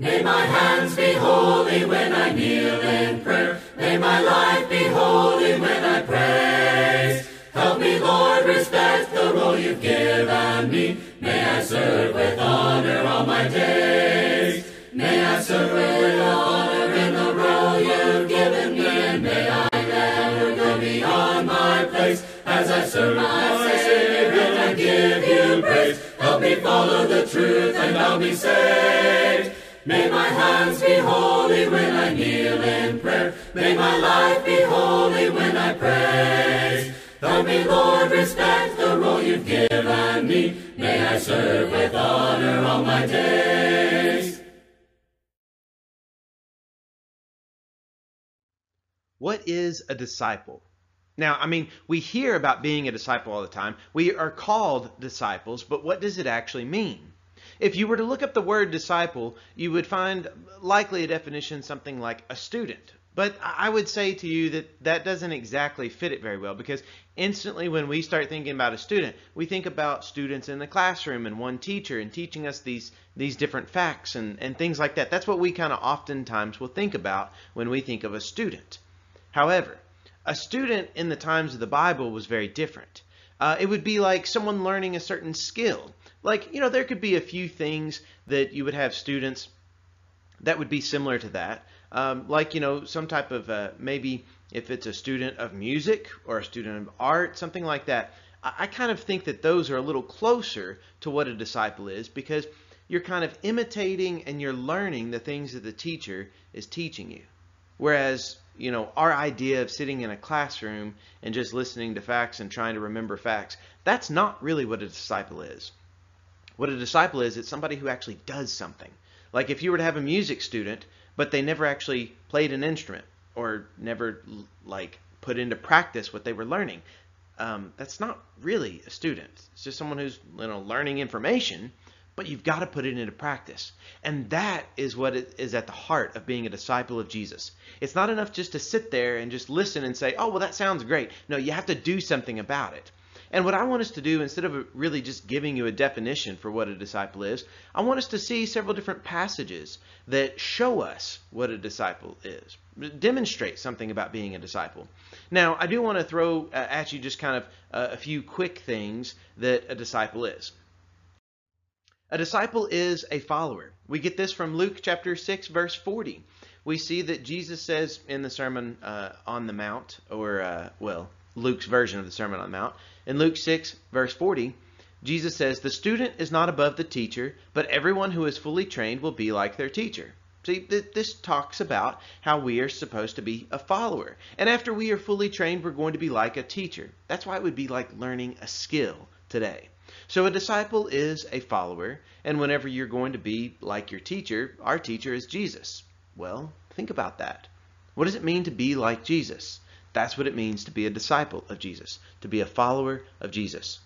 May my hands be holy when I kneel in prayer. May my life be holy when I praise. Help me, Lord, respect the role you've given me. May I serve with honor all my days. May I serve with honor in the role you've given me. And may I never go beyond my place as I serve my Savior and I give you praise. Help me follow the truth and I'll be saved. May my hands be holy when I kneel in prayer. May my life be holy when I praise. Help me, Lord, respect the role you've given me. May I serve with honor all my days. What is a disciple? Now, I mean, we hear about being a disciple all the time. We are called disciples, but what does it actually mean? If you were to look up the word disciple, you would find likely a definition something like a student. But I would say to you that that doesn't exactly fit it very well because instantly when we start thinking about a student, we think about students in the classroom and one teacher and teaching us these these different facts and, and things like that. That's what we kind of oftentimes will think about when we think of a student. However, a student in the times of the Bible was very different. Uh, it would be like someone learning a certain skill. Like, you know, there could be a few things that you would have students that would be similar to that. Um, like, you know, some type of uh, maybe if it's a student of music or a student of art, something like that. I, I kind of think that those are a little closer to what a disciple is because you're kind of imitating and you're learning the things that the teacher is teaching you. Whereas, you know, our idea of sitting in a classroom and just listening to facts and trying to remember facts, that's not really what a disciple is. What a disciple is, it's somebody who actually does something. Like if you were to have a music student, but they never actually played an instrument or never like put into practice what they were learning, um, that's not really a student. It's just someone who's you know learning information, but you've got to put it into practice. And that is what is at the heart of being a disciple of Jesus. It's not enough just to sit there and just listen and say, "Oh, well, that sounds great." No, you have to do something about it. And what I want us to do, instead of really just giving you a definition for what a disciple is, I want us to see several different passages that show us what a disciple is, demonstrate something about being a disciple. Now, I do want to throw uh, at you just kind of uh, a few quick things that a disciple is. A disciple is a follower. We get this from Luke chapter 6, verse 40. We see that Jesus says in the Sermon uh, on the Mount, or, uh, well, Luke's version of the Sermon on the Mount, in Luke 6, verse 40, Jesus says, The student is not above the teacher, but everyone who is fully trained will be like their teacher. See, th this talks about how we are supposed to be a follower. And after we are fully trained, we're going to be like a teacher. That's why it would be like learning a skill today. So a disciple is a follower, and whenever you're going to be like your teacher, our teacher is Jesus. Well, think about that. What does it mean to be like Jesus? That's what it means to be a disciple of Jesus, to be a follower of Jesus.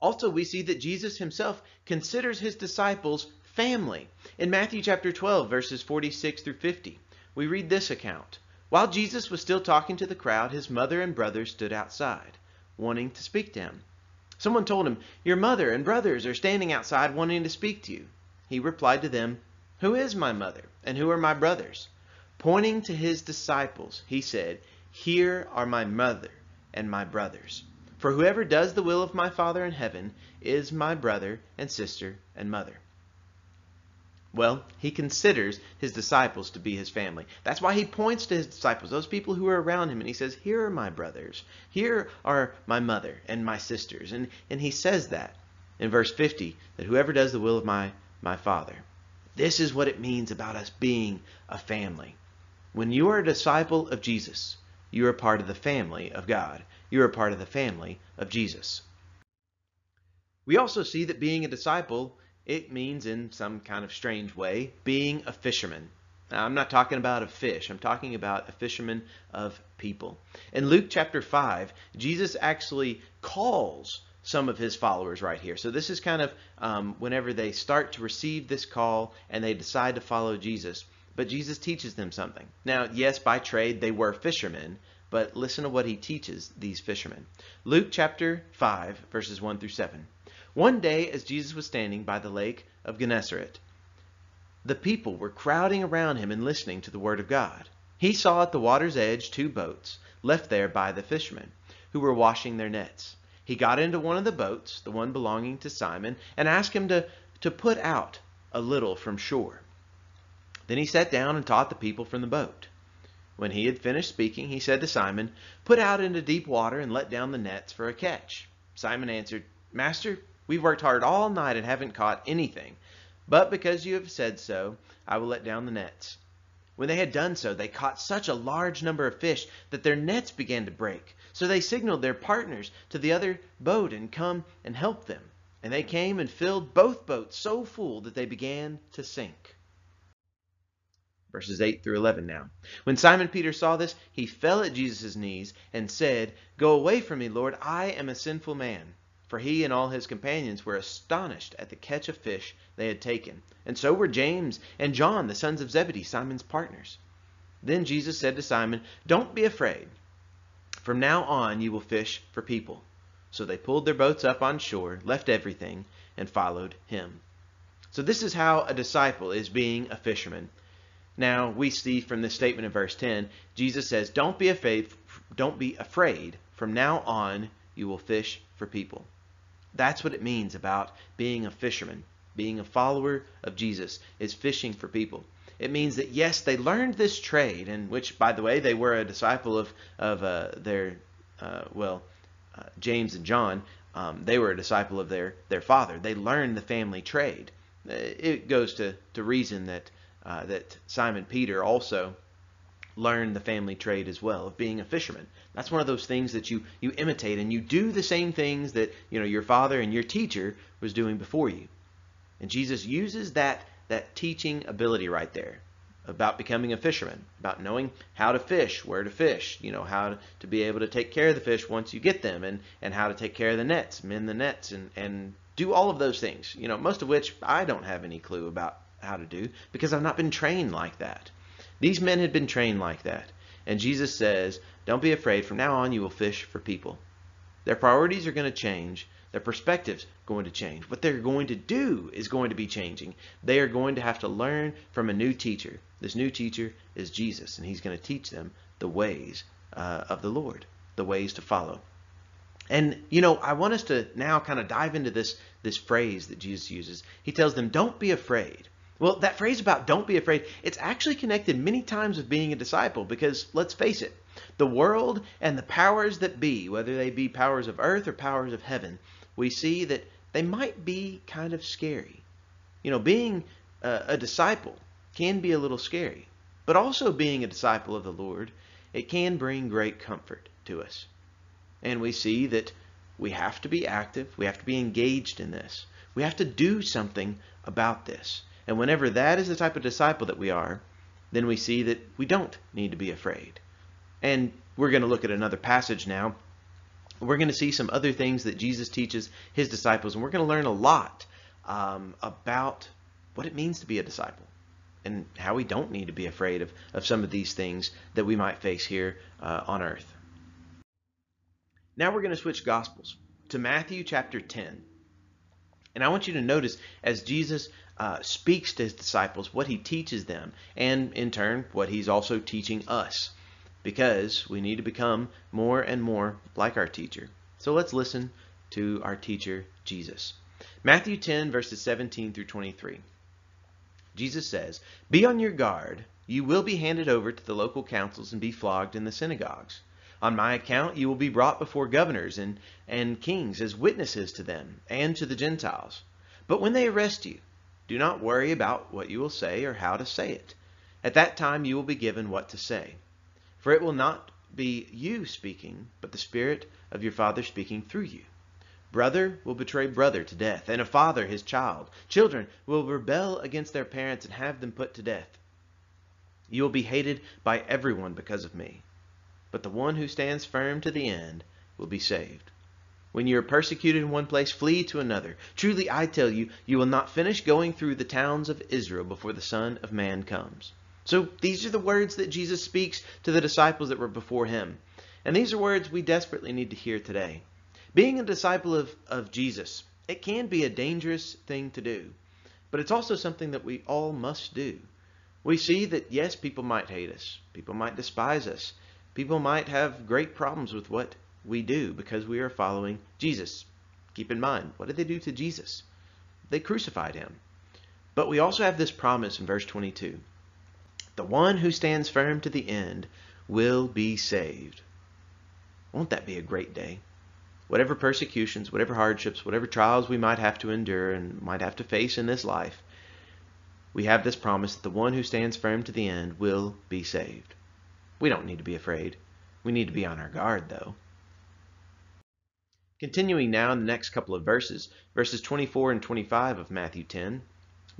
Also, we see that Jesus himself considers his disciples family. In Matthew chapter 12, verses 46 through 50, we read this account. While Jesus was still talking to the crowd, his mother and brothers stood outside, wanting to speak to him. Someone told him, Your mother and brothers are standing outside wanting to speak to you. He replied to them, Who is my mother, and who are my brothers? Pointing to his disciples, he said, Here are my mother and my brothers. For whoever does the will of my Father in heaven is my brother and sister and mother. Well, he considers his disciples to be his family. That's why he points to his disciples, those people who are around him, and he says, Here are my brothers. Here are my mother and my sisters. And, and he says that in verse 50 that whoever does the will of my, my Father. This is what it means about us being a family. When you are a disciple of Jesus, you are part of the family of God. You are part of the family of Jesus. We also see that being a disciple, it means in some kind of strange way, being a fisherman. Now, I'm not talking about a fish. I'm talking about a fisherman of people. In Luke chapter 5, Jesus actually calls some of his followers right here. So this is kind of um, whenever they start to receive this call and they decide to follow Jesus. But Jesus teaches them something. Now, yes, by trade they were fishermen, but listen to what he teaches these fishermen. Luke chapter 5, verses 1 through 7. One day, as Jesus was standing by the lake of Gennesaret, the people were crowding around him and listening to the word of God. He saw at the water's edge two boats left there by the fishermen, who were washing their nets. He got into one of the boats, the one belonging to Simon, and asked him to, to put out a little from shore. Then he sat down and taught the people from the boat. When he had finished speaking, he said to Simon, Put out into deep water and let down the nets for a catch. Simon answered, Master, we've worked hard all night and haven't caught anything. But because you have said so, I will let down the nets. When they had done so, they caught such a large number of fish that their nets began to break. So they signaled their partners to the other boat and come and help them. And they came and filled both boats so full that they began to sink verses 8 through 11 now. When Simon Peter saw this, he fell at Jesus' knees and said, Go away from me, Lord, I am a sinful man. For he and all his companions were astonished at the catch of fish they had taken. And so were James and John, the sons of Zebedee, Simon's partners. Then Jesus said to Simon, Don't be afraid. From now on you will fish for people. So they pulled their boats up on shore, left everything, and followed him. So this is how a disciple is being a fisherman. Now, we see from this statement in verse 10, Jesus says, "Don't be afraid, don't be afraid. From now on, you will fish for people." That's what it means about being a fisherman. Being a follower of Jesus is fishing for people. It means that yes, they learned this trade, and which, by the way, they were a disciple of of uh, their uh, well, uh, James and John. Um, they were a disciple of their their father. They learned the family trade. Uh, it goes to to reason that uh, that Simon Peter also learned the family trade as well of being a fisherman. That's one of those things that you you imitate and you do the same things that you know your father and your teacher was doing before you. And Jesus uses that that teaching ability right there about becoming a fisherman, about knowing how to fish, where to fish, you know, how to, to be able to take care of the fish once you get them and and how to take care of the nets, mend the nets and and do all of those things. You know, most of which I don't have any clue about how to do because I've not been trained like that. These men had been trained like that. And Jesus says, Don't be afraid. From now on, you will fish for people. Their priorities are going to change. Their perspectives going to change. What they're going to do is going to be changing. They are going to have to learn from a new teacher. This new teacher is Jesus, and he's going to teach them the ways uh, of the Lord, the ways to follow. And you know, I want us to now kind of dive into this this phrase that Jesus uses. He tells them, "Don't be afraid." Well, that phrase about don't be afraid, it's actually connected many times with being a disciple because let's face it, the world and the powers that be, whether they be powers of earth or powers of heaven, we see that they might be kind of scary. You know, being a, a disciple can be a little scary, but also being a disciple of the Lord, it can bring great comfort to us. And we see that we have to be active, we have to be engaged in this. We have to do something about this. And whenever that is the type of disciple that we are, then we see that we don't need to be afraid. And we're going to look at another passage now. We're going to see some other things that Jesus teaches his disciples, and we're going to learn a lot um, about what it means to be a disciple and how we don't need to be afraid of, of some of these things that we might face here uh, on earth. Now we're going to switch Gospels to Matthew chapter 10. And I want you to notice as Jesus uh, speaks to his disciples, what he teaches them, and in turn, what he's also teaching us, because we need to become more and more like our teacher. So let's listen to our teacher, Jesus. Matthew 10, verses 17 through 23. Jesus says, Be on your guard. You will be handed over to the local councils and be flogged in the synagogues. On my account, you will be brought before governors and, and kings as witnesses to them and to the Gentiles. But when they arrest you, do not worry about what you will say or how to say it. At that time you will be given what to say. For it will not be you speaking, but the Spirit of your Father speaking through you. Brother will betray brother to death, and a father his child. Children will rebel against their parents and have them put to death. You will be hated by everyone because of me, but the one who stands firm to the end will be saved. When you are persecuted in one place, flee to another. Truly I tell you, you will not finish going through the towns of Israel before the Son of Man comes. So these are the words that Jesus speaks to the disciples that were before him. And these are words we desperately need to hear today. Being a disciple of, of Jesus, it can be a dangerous thing to do but it's also something that we all must do. We see that, yes, people might hate us, people might despise us, people might have great problems with what we do because we are following Jesus. Keep in mind, what did they do to Jesus? They crucified him. But we also have this promise in verse 22 The one who stands firm to the end will be saved. Won't that be a great day? Whatever persecutions, whatever hardships, whatever trials we might have to endure and might have to face in this life, we have this promise that the one who stands firm to the end will be saved. We don't need to be afraid. We need to be on our guard, though. Continuing now in the next couple of verses, verses 24 and 25 of Matthew 10,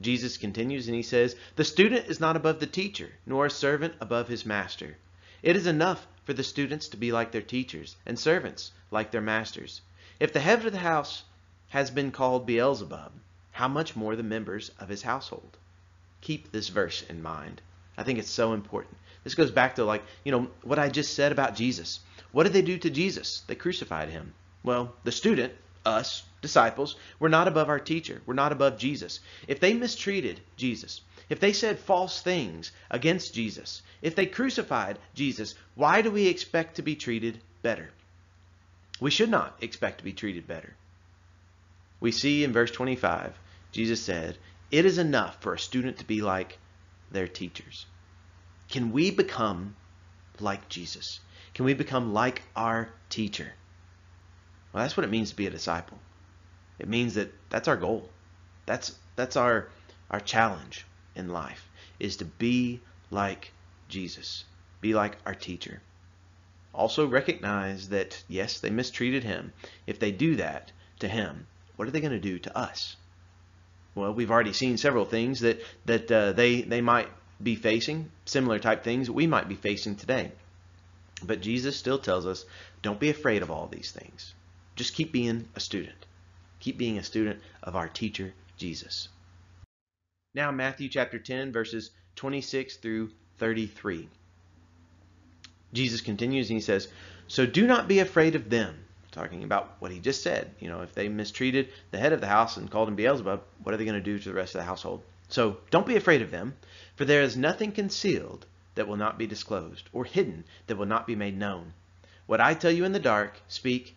Jesus continues and he says, The student is not above the teacher, nor a servant above his master. It is enough for the students to be like their teachers, and servants like their masters. If the head of the house has been called Beelzebub, how much more the members of his household? Keep this verse in mind. I think it's so important. This goes back to like, you know, what I just said about Jesus. What did they do to Jesus? They crucified him. Well, the student, us, disciples, we're not above our teacher. We're not above Jesus. If they mistreated Jesus, if they said false things against Jesus, if they crucified Jesus, why do we expect to be treated better? We should not expect to be treated better. We see in verse 25, Jesus said, It is enough for a student to be like their teachers. Can we become like Jesus? Can we become like our teacher? Well, that's what it means to be a disciple. It means that that's our goal. That's that's our our challenge in life is to be like Jesus. Be like our teacher. Also recognize that yes, they mistreated him. If they do that to him, what are they going to do to us? Well, we've already seen several things that that uh, they they might be facing, similar type things we might be facing today. But Jesus still tells us, don't be afraid of all these things. Just keep being a student. Keep being a student of our teacher, Jesus. Now, Matthew chapter 10, verses 26 through 33. Jesus continues and he says, So do not be afraid of them. Talking about what he just said. You know, if they mistreated the head of the house and called him Beelzebub, what are they going to do to the rest of the household? So don't be afraid of them, for there is nothing concealed that will not be disclosed, or hidden that will not be made known. What I tell you in the dark, speak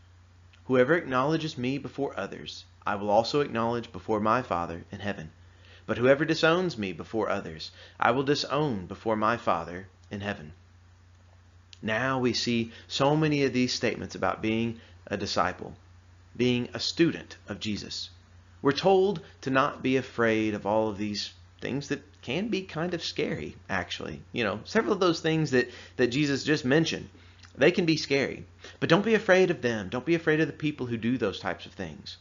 Whoever acknowledges me before others, I will also acknowledge before my Father in heaven. But whoever disowns me before others, I will disown before my Father in heaven. Now we see so many of these statements about being a disciple, being a student of Jesus. We're told to not be afraid of all of these things that can be kind of scary, actually. You know, several of those things that, that Jesus just mentioned. They can be scary. But don't be afraid of them. Don't be afraid of the people who do those types of things.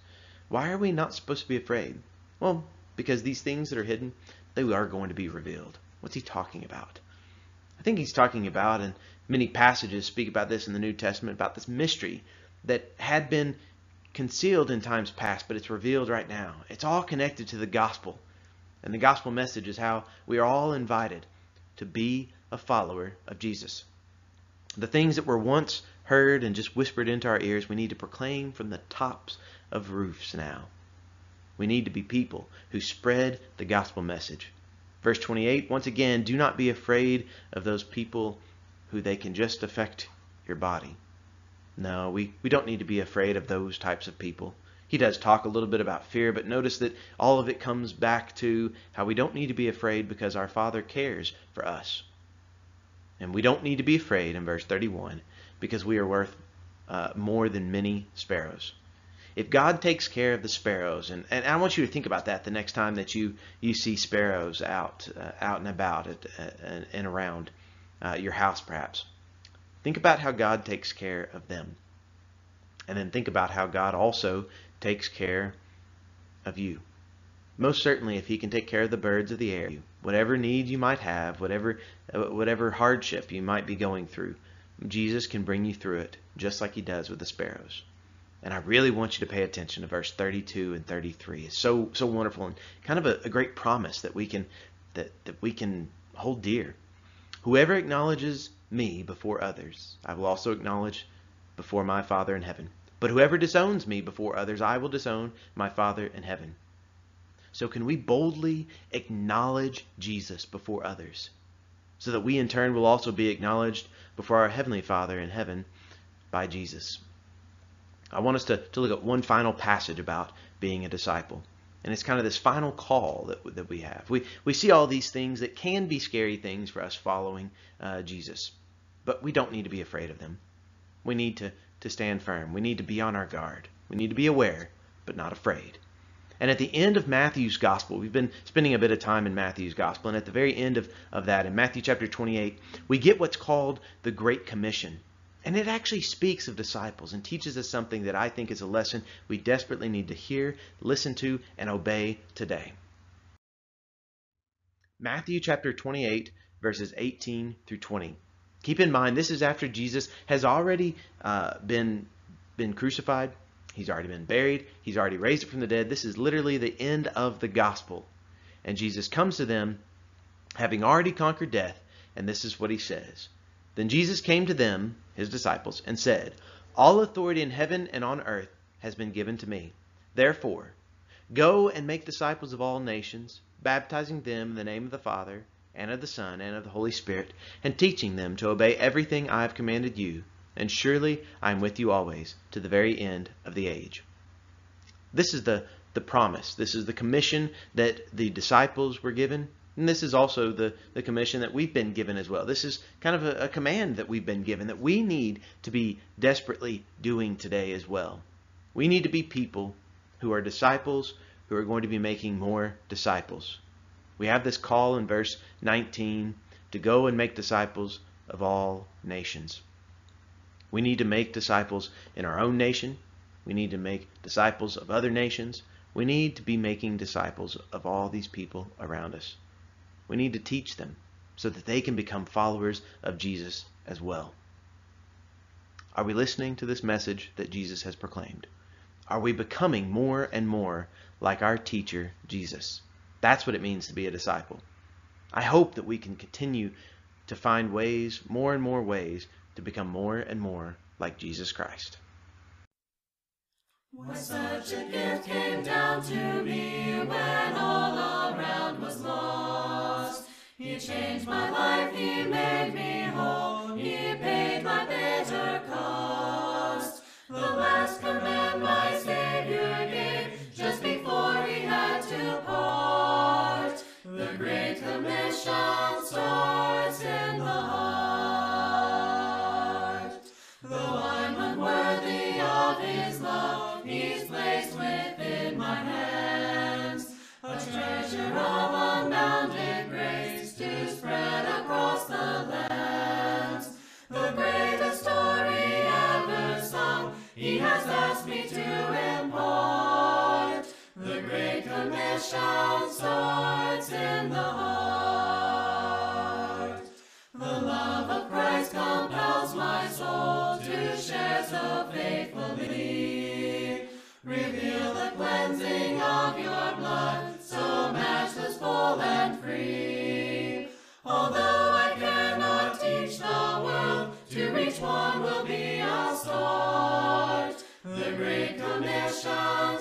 Why are we not supposed to be afraid? Well, because these things that are hidden, they are going to be revealed. What's he talking about? I think he's talking about, and many passages speak about this in the New Testament, about this mystery that had been concealed in times past, but it's revealed right now. It's all connected to the gospel. And the gospel message is how we are all invited to be a follower of Jesus. The things that were once heard and just whispered into our ears, we need to proclaim from the tops of roofs now. We need to be people who spread the gospel message. Verse 28, once again, do not be afraid of those people who they can just affect your body. No, we, we don't need to be afraid of those types of people. He does talk a little bit about fear, but notice that all of it comes back to how we don't need to be afraid because our Father cares for us. And we don't need to be afraid in verse 31 because we are worth uh, more than many sparrows. If God takes care of the sparrows, and, and I want you to think about that the next time that you, you see sparrows out uh, out and about at, uh, and around uh, your house, perhaps. Think about how God takes care of them. And then think about how God also takes care of you. most certainly if he can take care of the birds of the air, whatever need you might have, whatever uh, whatever hardship you might be going through, Jesus can bring you through it just like he does with the sparrows. And I really want you to pay attention to verse 32 and 33. It's so so wonderful and kind of a, a great promise that we can that, that we can hold dear. Whoever acknowledges me before others, I will also acknowledge before my Father in heaven. But whoever disowns me before others, I will disown my Father in heaven. So can we boldly acknowledge Jesus before others so that we in turn will also be acknowledged before our Heavenly Father in heaven by Jesus? I want us to, to look at one final passage about being a disciple. And it's kind of this final call that, that we have. We, we see all these things that can be scary things for us following uh, Jesus, but we don't need to be afraid of them. We need to, to stand firm. We need to be on our guard. We need to be aware, but not afraid. And at the end of Matthew's gospel, we've been spending a bit of time in Matthew's gospel, and at the very end of, of that, in Matthew chapter 28, we get what's called the Great Commission. And it actually speaks of disciples and teaches us something that I think is a lesson we desperately need to hear, listen to, and obey today. Matthew chapter 28, verses 18 through 20. Keep in mind, this is after Jesus has already uh, been, been crucified, He's already been buried. He's already raised from the dead. This is literally the end of the gospel. And Jesus comes to them having already conquered death, and this is what he says. Then Jesus came to them, his disciples, and said, All authority in heaven and on earth has been given to me. Therefore, go and make disciples of all nations, baptizing them in the name of the Father, and of the Son, and of the Holy Spirit, and teaching them to obey everything I have commanded you and surely I am with you always to the very end of the age. This is the, the promise. This is the commission that the disciples were given. And this is also the, the commission that we've been given as well. This is kind of a, a command that we've been given that we need to be desperately doing today as well. We need to be people who are disciples who are going to be making more disciples. We have this call in verse 19 to go and make disciples of all nations. We need to make disciples in our own nation. We need to make disciples of other nations. We need to be making disciples of all these people around us. We need to teach them so that they can become followers of Jesus as well. Are we listening to this message that Jesus has proclaimed? Are we becoming more and more like our teacher, Jesus? That's what it means to be a disciple. I hope that we can continue to find ways, more and more ways, to become more and more like Jesus Christ. Such a gift came down to me when all around was lost, He changed my life, He made me whole, He paid my bitter cost. The last command my Savior gave just before He had to part. The Great Commission starts in the heart. Great Commission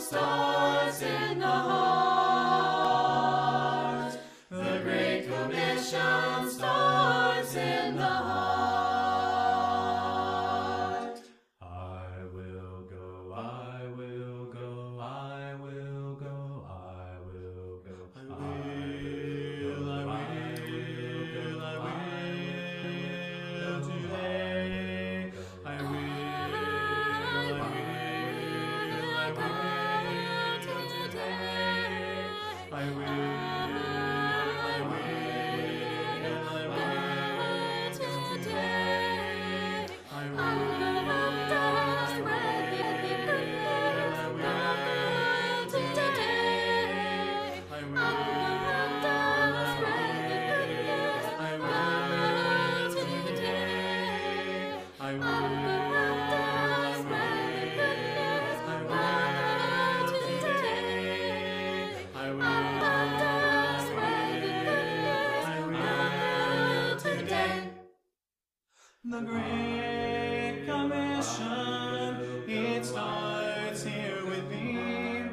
commission, it starts here with me.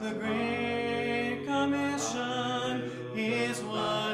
The Great Commission is what